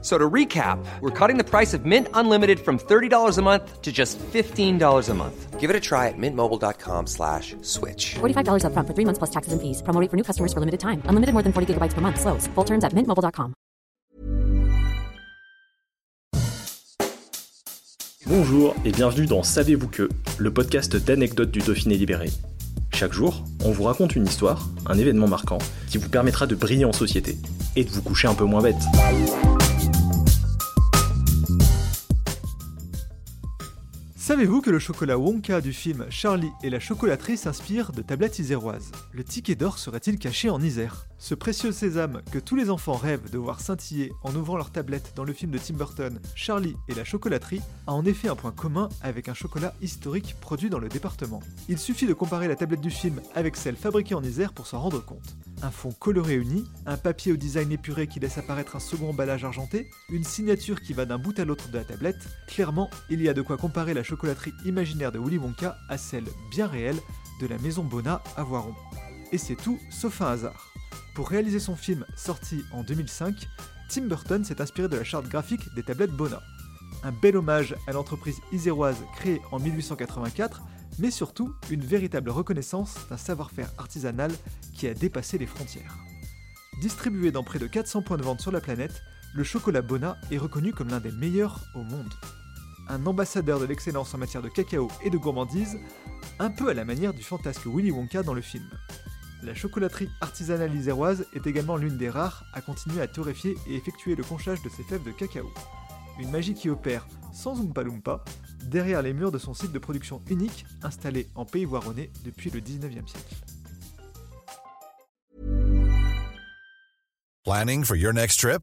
So to recap, we're cutting the price of Mint Unlimited from $30 a month to just $15 a month. Give it a try at mintmobile.com slash switch. $45 upfront for three months plus taxes and fees. Promo rate for new customers for limited time. Unlimited more than 40 gigabytes per month. Slows. Full terms at mintmobile.com. Bonjour et bienvenue dans Savez-vous que, le podcast d'anecdotes du Dauphiné libéré. Chaque jour, on vous raconte une histoire, un événement marquant, qui vous permettra de briller en société et de vous coucher un peu moins bête. Savez-vous que le chocolat Wonka du film Charlie et la chocolaterie s'inspire de tablettes iséroises? Le ticket d'or serait-il caché en Isère? Ce précieux sésame que tous les enfants rêvent de voir scintiller en ouvrant leur tablette dans le film de Tim Burton Charlie et la chocolaterie a en effet un point commun avec un chocolat historique produit dans le département. Il suffit de comparer la tablette du film avec celle fabriquée en Isère pour s'en rendre compte. Un fond coloré uni, un papier au design épuré qui laisse apparaître un second emballage argenté, une signature qui va d'un bout à l'autre de la tablette, clairement, il y a de quoi comparer la chocolaterie imaginaire de Willy Wonka à celle bien réelle de la maison Bona à Voiron. Et c'est tout sauf un hasard. Pour réaliser son film sorti en 2005, Tim Burton s'est inspiré de la charte graphique des tablettes Bona. Un bel hommage à l'entreprise iséroise créée en 1884 mais surtout une véritable reconnaissance d'un savoir-faire artisanal qui a dépassé les frontières. Distribué dans près de 400 points de vente sur la planète, le chocolat Bona est reconnu comme l'un des meilleurs au monde. Un ambassadeur de l'excellence en matière de cacao et de gourmandise, un peu à la manière du fantasque Willy Wonka dans le film. La chocolaterie artisanale iséroise est également l'une des rares à continuer à torréfier et effectuer le conchage de ses fèves de cacao. Une magie qui opère sans Oompa Loompa derrière les murs de son site de production unique installé en Pays Voironnais depuis le 19e siècle. Planning for your next trip?